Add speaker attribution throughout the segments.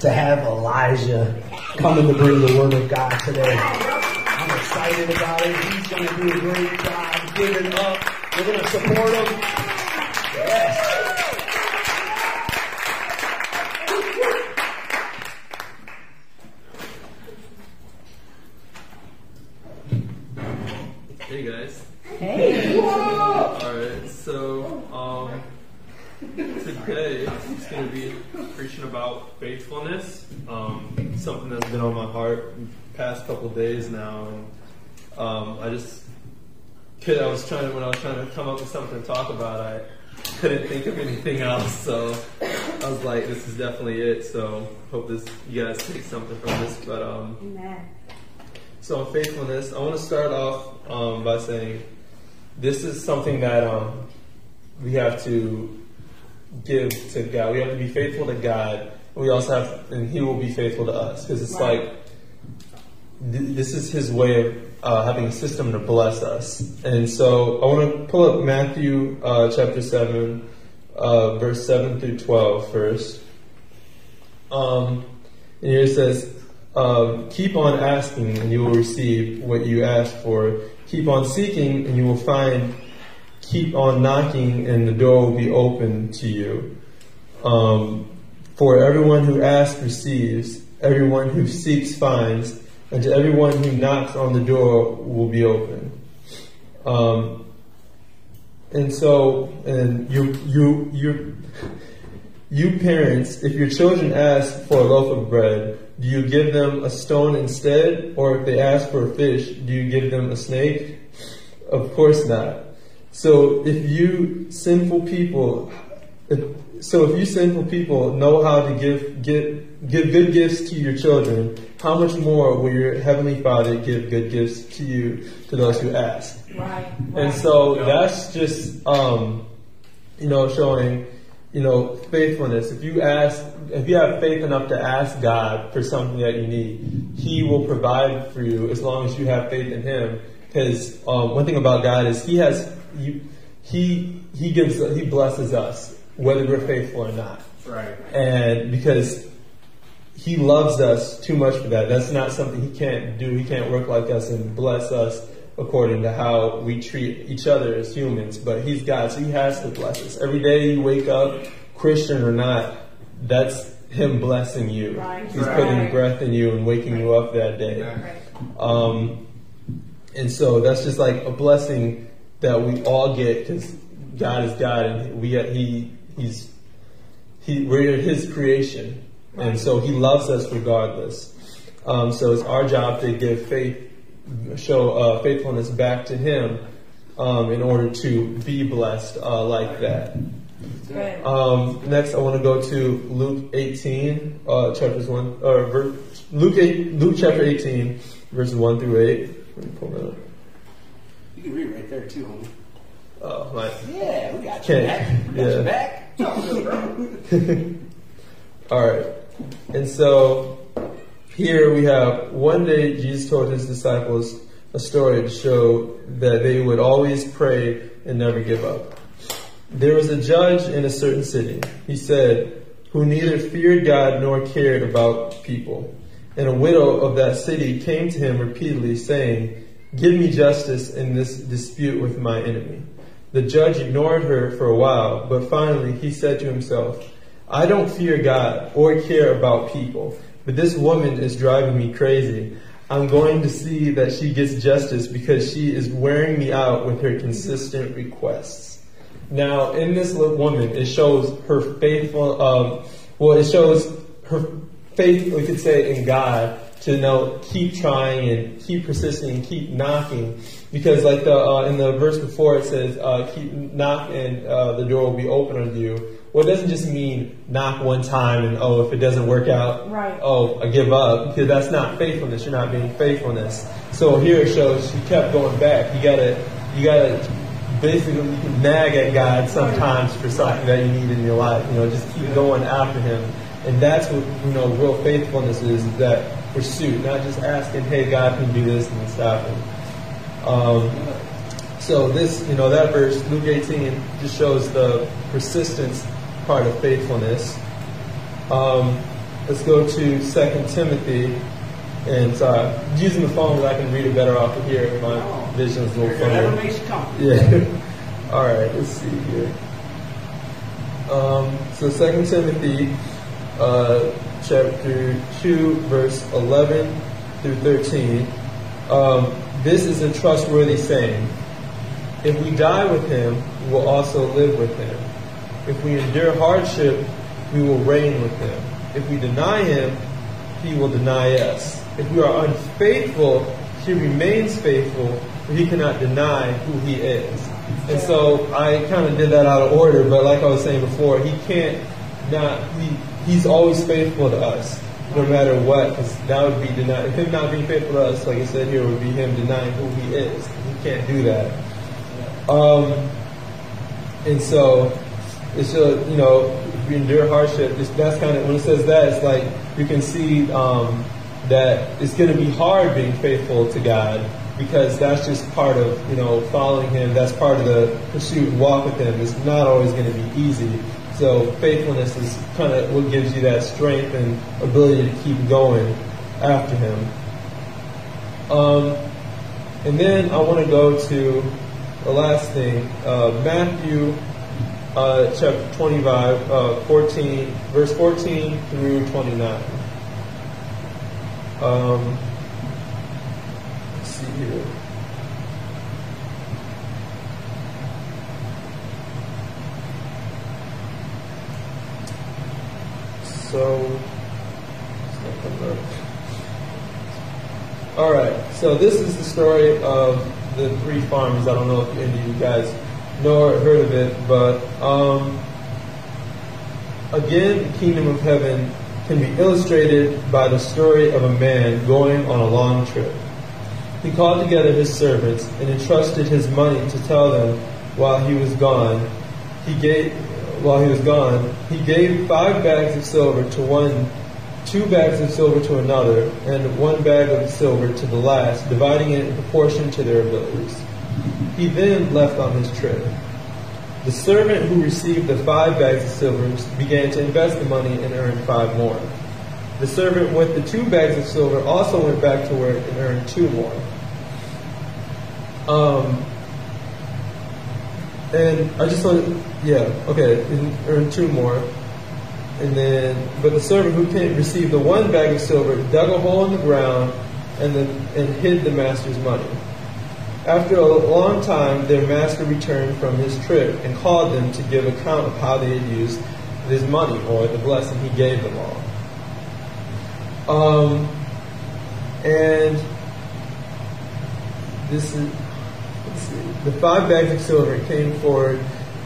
Speaker 1: to have Elijah coming to bring the word of God today. I'm excited about it. He's going to do a great job giving up. We're going to support him. Yes.
Speaker 2: Hey guys.
Speaker 3: Hey.
Speaker 2: Alright, so um, today I'm going to be preaching about faithfulness. Um, something that's been on my heart the past couple days now. And, um, I just could, I was trying to, when I was trying to come up with something to talk about, I couldn't think of anything else. So I was like, this is definitely it. So hope this, you guys take something from this. But um,
Speaker 3: Amen.
Speaker 2: so on faithfulness, I want to start off um, by saying this is something that um, we have to give to God. We have to be faithful to God. We also have, and He will be faithful to us because it's
Speaker 3: Right.
Speaker 2: like th- this is His way of uh, having a system to bless us. And so I want to pull up Matthew uh, chapter seven, uh, verse seven through 12 first. Um, and here it says, um, keep on asking and you will receive what you ask for. Keep on seeking and you will find. Keep on knocking and the door will be open to you. Um, for everyone who asks receives, everyone who seeks finds, and to everyone who knocks on the door will be open. Um, and so, and you, you, you, you parents, if your children ask for a loaf of bread, do you give them a stone instead? Or if they ask for a fish, do you give them a snake? Of course not. So if you sinful people, if, so if you sinful people know how to give, give, give good gifts to your children, how much more will your heavenly Father give good gifts to you, to those who ask?
Speaker 3: Right.
Speaker 2: And so that's just, um, you know, showing, you know, faithfulness. If you ask, if you have faith enough to ask God for something that you need, He will provide for you as long as you have faith in Him. Because um, one thing about God is He has, you, He He gives, He blesses us whether we're faithful or not.
Speaker 1: Right.
Speaker 2: And because he loves us too much for that. That's not something he can't do. He can't work like us and bless us according to how we treat each other as humans. But he's God, so he has to bless us. Every day you wake up, Christian or not, that's him blessing you.
Speaker 3: Right.
Speaker 2: He's
Speaker 3: Right.
Speaker 2: putting breath in you and waking you up that day.
Speaker 3: Right.
Speaker 2: Um, and so that's just like a blessing that we all get because God is God and we he he's he we're His creation, and so He loves us regardless. Um, so it's our job to give faith, show uh, faithfulness back to Him um, in order to be blessed uh, like that.
Speaker 3: Good.
Speaker 2: Um, next, I want to go to Luke 18, uh, chapters one, or ver- Luke 8, Luke chapter 18, verses 1 through 8. Let me pull that up.
Speaker 1: You can read right there too, homie.
Speaker 2: Oh, my.
Speaker 1: Yeah, we got you
Speaker 2: Okay,
Speaker 1: back. We got
Speaker 2: yeah.
Speaker 1: you back. Talk to us, bro.
Speaker 2: All right. And so here we have one day Jesus told his disciples a story to show that they would always pray and never give up. There was a judge in a certain city, he said, who neither feared God nor cared about people. And a widow of that city came to him repeatedly, saying, Give me justice in this dispute with my enemy. The judge ignored her for a while, but finally he said to himself, I don't fear God or care about people, but this woman is driving me crazy. I'm going to see that she gets justice because she is wearing me out with her consistent requests. Now, in this woman, it shows her faithful, um, well, it shows her faith, we could say, in God to know, keep trying and keep persisting and keep knocking. Because like the, uh, in the verse before, it says, uh, keep knock and uh, the door will be open unto you. Well, it doesn't just mean knock one time and, oh, if it doesn't work out,
Speaker 3: Right.
Speaker 2: oh, I give up. Because that's not faithfulness. You're not being faithfulness. So here it shows she kept going back. You gotta, you gotta basically you can nag at God sometimes for something that you need in your life. You know, just keep going after Him, and that's what you know real faithfulness is. That pursuit, not just asking, "Hey, God, can do this?" and stopping. Um, so this, you know, that verse, Luke 18, just shows the persistence part of faithfulness. Um, let's go to Second Timothy. And I'm using the phone because I can read it better off of here. My vision's a little funny.
Speaker 1: makes you comfortable.
Speaker 2: Yeah. All right. Let's see here. Um, so Second Timothy, uh, chapter two, verse eleven through thirteen. Um, this is a trustworthy saying. If we die with him, we will also live with him. If we endure hardship, we will reign with him. If we deny him, he will deny us. If we are unfaithful, he remains faithful, for he cannot deny who he is. And so I kind of did that out of order, but like I was saying before, he can't not, he, he's always faithful to us, no matter what, because that would be denying, him not being faithful to us, like I said here, would be him denying who he is. He can't do that. Um, and so it's just, you know, we endure hardship, it's, that's kind of, when it says that, it's like you can see um, that it's going to be hard being faithful to God because that's just part of, you know, following Him. That's part of the pursuit and walk with Him. It's not always going to be easy. So faithfulness is kind of what gives you that strength and ability to keep going after Him. Um, and then I want to go to the last thing, uh, Matthew uh, chapter 25, uh, 14, verse 14 through 29. Um, see here. So. All right. So this is the story of the three farmers. I don't know if any of you guys know or heard of it, but um, again, the kingdom of heaven can be illustrated by the story of a man going on a long trip. He called together his servants and entrusted his money to tell them while he was gone. He gave while he was gone, he gave five bags of silver to one two bags of silver to another, and one bag of silver to the last, dividing it in proportion to their abilities. He then left on his trip. The servant who received the five bags of silver began to invest the money and earned five more. The servant with the two bags of silver also went back to work and earned two more. Um, and I just want to, yeah, okay, and earned two more. And then, but the servant who came received the one bag of silver dug a hole in the ground and then and hid the master's money. After a long time, their master returned from his trip and called them to give account of how they had used his money or the blessing he gave them all. Um, and this is the five bags of silver came forward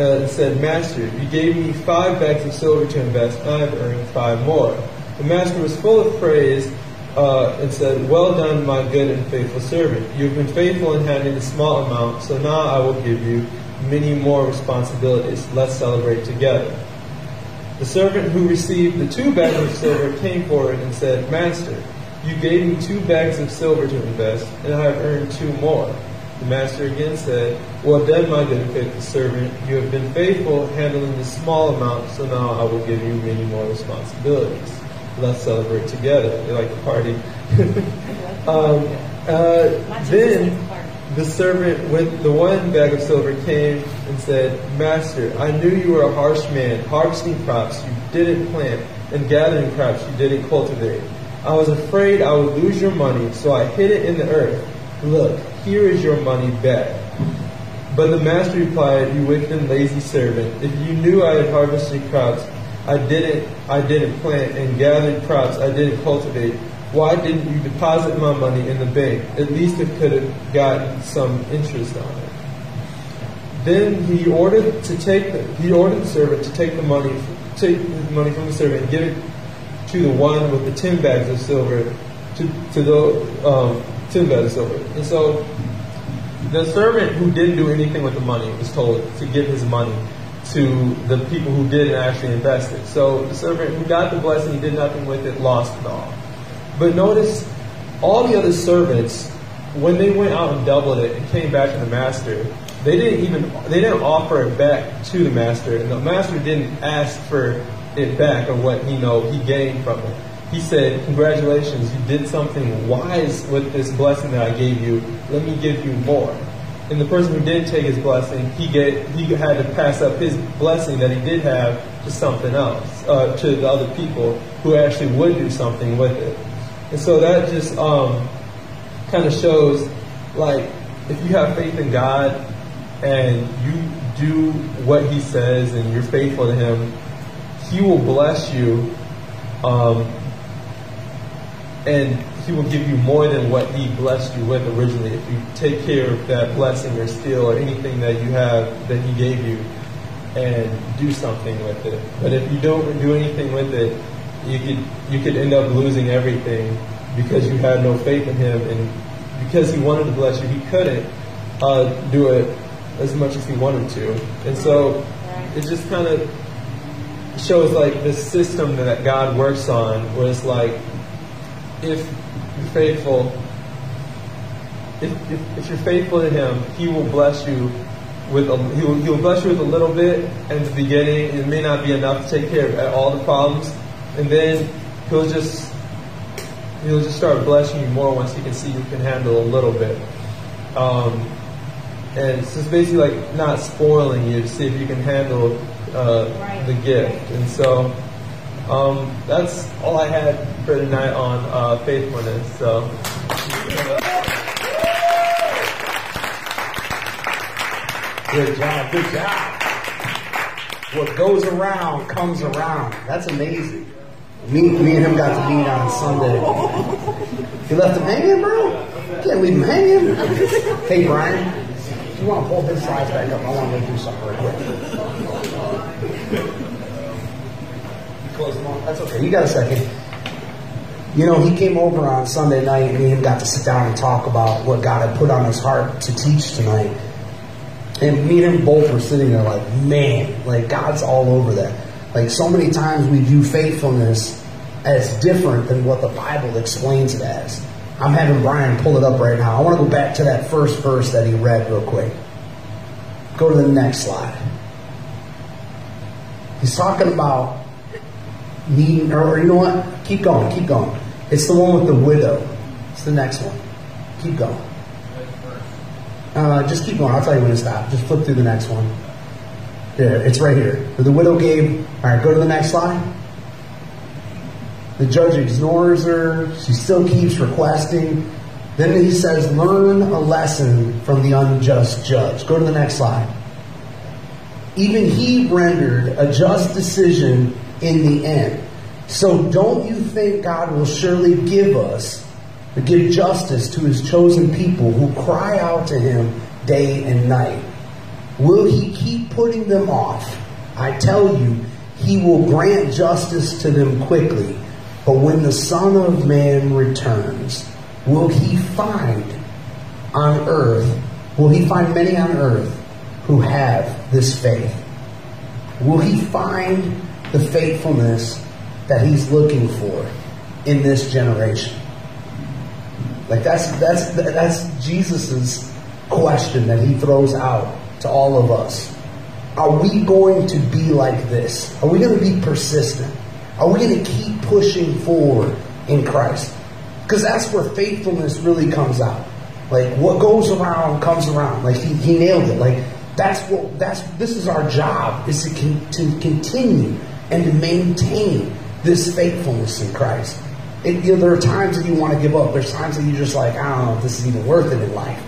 Speaker 2: and said, Master, you gave me five bags of silver to invest, and I have earned five more. The master was full of praise uh, and said, Well done, my good and faithful servant. You have been faithful in handling a small amount, so now I will give you many more responsibilities. Let's celebrate together. The servant who received the two bags of silver came forward and said, Master, you gave me two bags of silver to invest, and I have earned two more. The master again said, Well done, my good and faithful servant. You have been faithful handling the small amount, so now I will give you many more responsibilities. Let's celebrate together. They like to party. um, uh, then the servant with the one bag of silver came and said, Master, I knew you were a harsh man, harvesting crops you didn't plant and gathering crops you didn't cultivate. I was afraid I would lose your money, so I hid it in the earth. Look, here is your money back. But the master replied, You wicked and lazy servant, if you knew I had harvested crops I didn't I didn't plant and gathered crops I didn't cultivate, why didn't you deposit my money in the bank? At least it could have gotten some interest on it. Then he ordered to take the, he ordered the servant to take the money take the money from the servant and give it to the one with the ten bags of silver to to the um, ten bags of silver. And so the servant who didn't do anything with the money was told to give his money to the people who didn't actually invest it. So the servant who got the blessing, he did nothing with it, lost it all. But notice all the other servants, when they went out and doubled it and came back to the master, they didn't even they didn't offer it back to the master, and the master didn't ask for it back or what you know he gained from it. He said, "Congratulations, you did something wise with this blessing that I gave you. Let me give you more." And the person who did take his blessing, he get he had to pass up his blessing that he did have to something else, uh, to the other people who actually would do something with it. And so that just um, kind of shows, like, if you have faith in God and you do what He says and you're faithful to Him, He will bless you, um, and He will give you more than what He blessed you with originally. If you take care of that blessing or skill or anything that you have that He gave you, and do something with it. But if you don't do anything with it, you could you could end up losing everything because you had no faith in Him, and because He wanted to bless you, He couldn't uh, do it as much as He wanted to. And so it just kind of shows like this system that God works on, where it's like if you're faithful. If, if, if you're faithful to Him, He will bless you with a, he will, he will bless you with a little bit in the beginning. It may not be enough to take care of all the problems, and then he'll just he'll just start blessing you more once he can see you can handle a little bit. Um, and it's just basically like not spoiling you to see if you can handle uh,
Speaker 3: Right.
Speaker 2: the gift. And so um, that's all I had for tonight on uh, faithfulness. So.
Speaker 1: Good job, good job. What goes around comes around. That's amazing. Me, me and him got to meet on Sunday. You left him hanging, bro? Can't leave him hanging. Hey, Brian, you want to pull his slides back up? I want to go do something real quick. Close them off. That's okay. You got a second. You know, he came over on Sunday night and him got to sit down and talk about what God had put on his heart to teach tonight. And me and him both were sitting there like, man, like God's all over that. Like so many times we view faithfulness as different than what the Bible explains it as. I'm having Brian pull it up right now. I want to go back to that first verse that he read real quick. Go to the next slide. He's talking about or, or you know what? Keep going, keep going. It's the one with the widow. It's the next one. Keep going. Uh, just keep going. I'll tell you when to stop. Just flip through the next one. There, it's right here. The widow gave. All right, go to the next slide. The judge ignores her. She still keeps requesting. Then he says, Learn a lesson from the unjust judge. Go to the next slide. Even he rendered a just decision in the end. So don't you think God will surely give us, give justice to his chosen people who cry out to him day and night? Will he keep putting them off? I tell you, he will grant justice to them quickly. But when the Son of Man returns, will he find on earth, will he find many on earth who have this faith? Will he find the faithfulness that he's looking for in this generation? Like that's that's that's Jesus's question that he throws out to all of us. Are we going to be like this? Are we going to be persistent? Are we going to keep pushing forward in Christ? Because that's where faithfulness really comes out. Like what goes around comes around. Like he, he nailed it. Like that's what that's this is our job is to con, to continue and to maintain this faithfulness in Christ. It, you know, there are times that you want to give up. There's times that you're just like, I don't know if this is even worth it in life.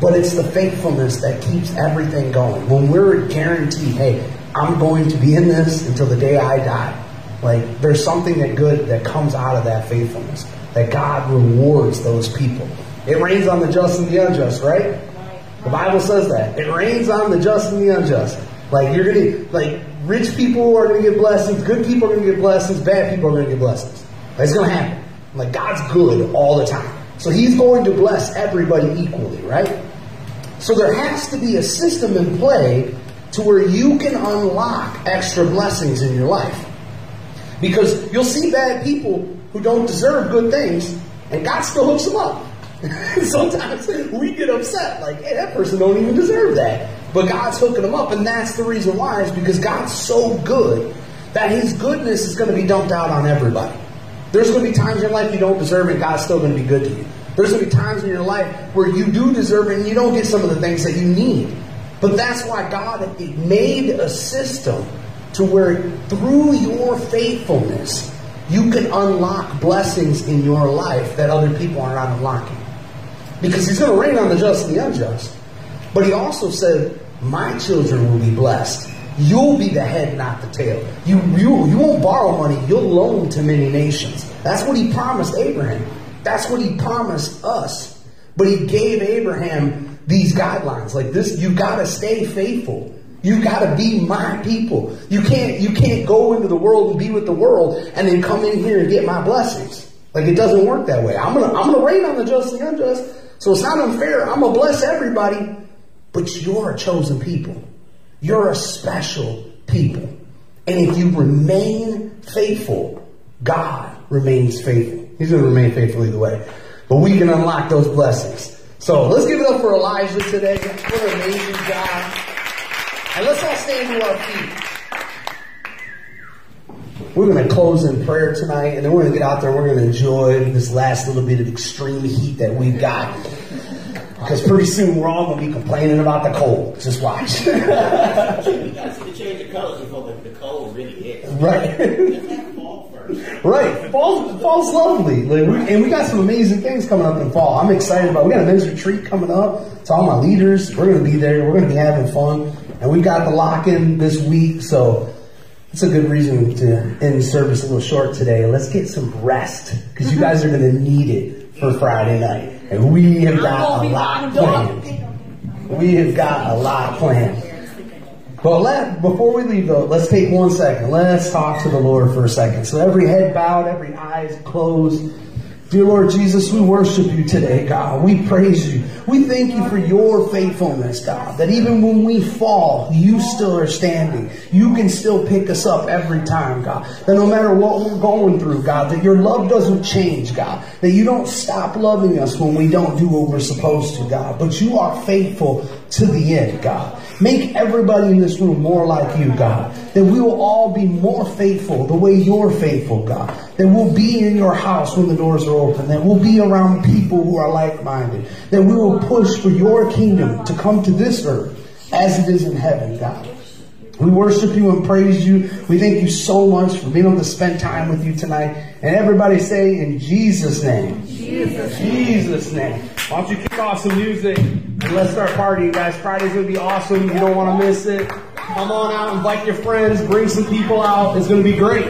Speaker 1: But it's the faithfulness that keeps everything going. When we're guaranteed, hey, I'm going to be in this until the day I die. Like there's something that good that comes out of that faithfulness. That God rewards those people. It rains on the just and the unjust, right? The Bible says that. It rains on the just and the unjust. Like you're gonna like rich people are gonna get blessings, good people are gonna get blessings, bad people are gonna get blessings. That's gonna happen. Like God's good all the time. So he's going to bless everybody equally, right? So there has to be a system in play to where you can unlock extra blessings in your life. Because you'll see bad people who don't deserve good things, and God still hooks them up. Sometimes we get upset, like, hey, that person don't even deserve that. But God's hooking them up, and that's the reason why, is because God's so good that His goodness is going to be dumped out on everybody. There's going to be times in your life you don't deserve it, God's still going to be good to you. There's going to be times in your life where you do deserve it and you don't get some of the things that you need. But that's why God made a system to where through your faithfulness, you can unlock blessings in your life that other people are not unlocking. Because He's going to rain on the just and the unjust. But He also said, My children will be blessed. You'll be the head, not the tail. You, you, you won't borrow money, you'll loan to many nations. That's what He promised Abraham. That's what He promised us. But He gave Abraham these guidelines. Like this, you got to stay faithful. You got to be my people. You can't you can't go into the world and be with the world and then come in here and get my blessings. Like it doesn't work that way. I'm gonna I'm gonna rain on the just and unjust. So it's not unfair. I'm gonna bless everybody, but you're a chosen people. You're a special people. And if you remain faithful, God remains faithful. He's gonna remain faithful either way. But we can unlock those blessings. So let's give it up for Elijah today. What an amazing job. And let's all stand to our feet. We're going to close in prayer tonight, and then we're going to get out there and we're going to enjoy this last little bit of extreme heat that we've got. Because pretty soon we're all going to be complaining about the cold. Just watch.
Speaker 4: you got to change the colors before the, the cold really hits.
Speaker 1: Right.
Speaker 4: Let's fall first.
Speaker 1: Right, fall, fall's lovely, like we, and we got some amazing things coming up in the fall. I'm excited about. We got a men's retreat coming up. To all my leaders, we're going to be there. We're going to be having fun, and we got the lock in this week, so it's a good reason to end service a little short today. Let's get some rest because you mm-hmm. guys are going to need it for Friday night, and we have got a lot planned. We have got a lot planned. But let, before we leave, though, let's take one second. Let's talk to the Lord for a second. So every head bowed, every eyes closed. Dear Lord Jesus, we worship you today, God. We praise you. We thank you for your faithfulness, God. That even when we fall, you still are standing. You can still pick us up every time, God. That no matter what we're going through, God, that your love doesn't change, God. That you don't stop loving us when we don't do what we're supposed to, God. But you are faithful to the end, God. Make everybody in this room more like you, God. That we will all be more faithful the way you're faithful, God. That we'll be in your house when the doors are open. That we'll be around people who are like minded. That we will push for your kingdom to come to this earth as it is in heaven, God. We worship you and praise you. We thank you so much for being able to spend time with you tonight. And everybody say in Jesus' name. Jesus. Jesus' name. Why don't you kick off some music and let's start partying, guys. Friday's gonna be awesome. You don't want to miss it. Come on out, invite your friends, bring some people out. It's gonna be great.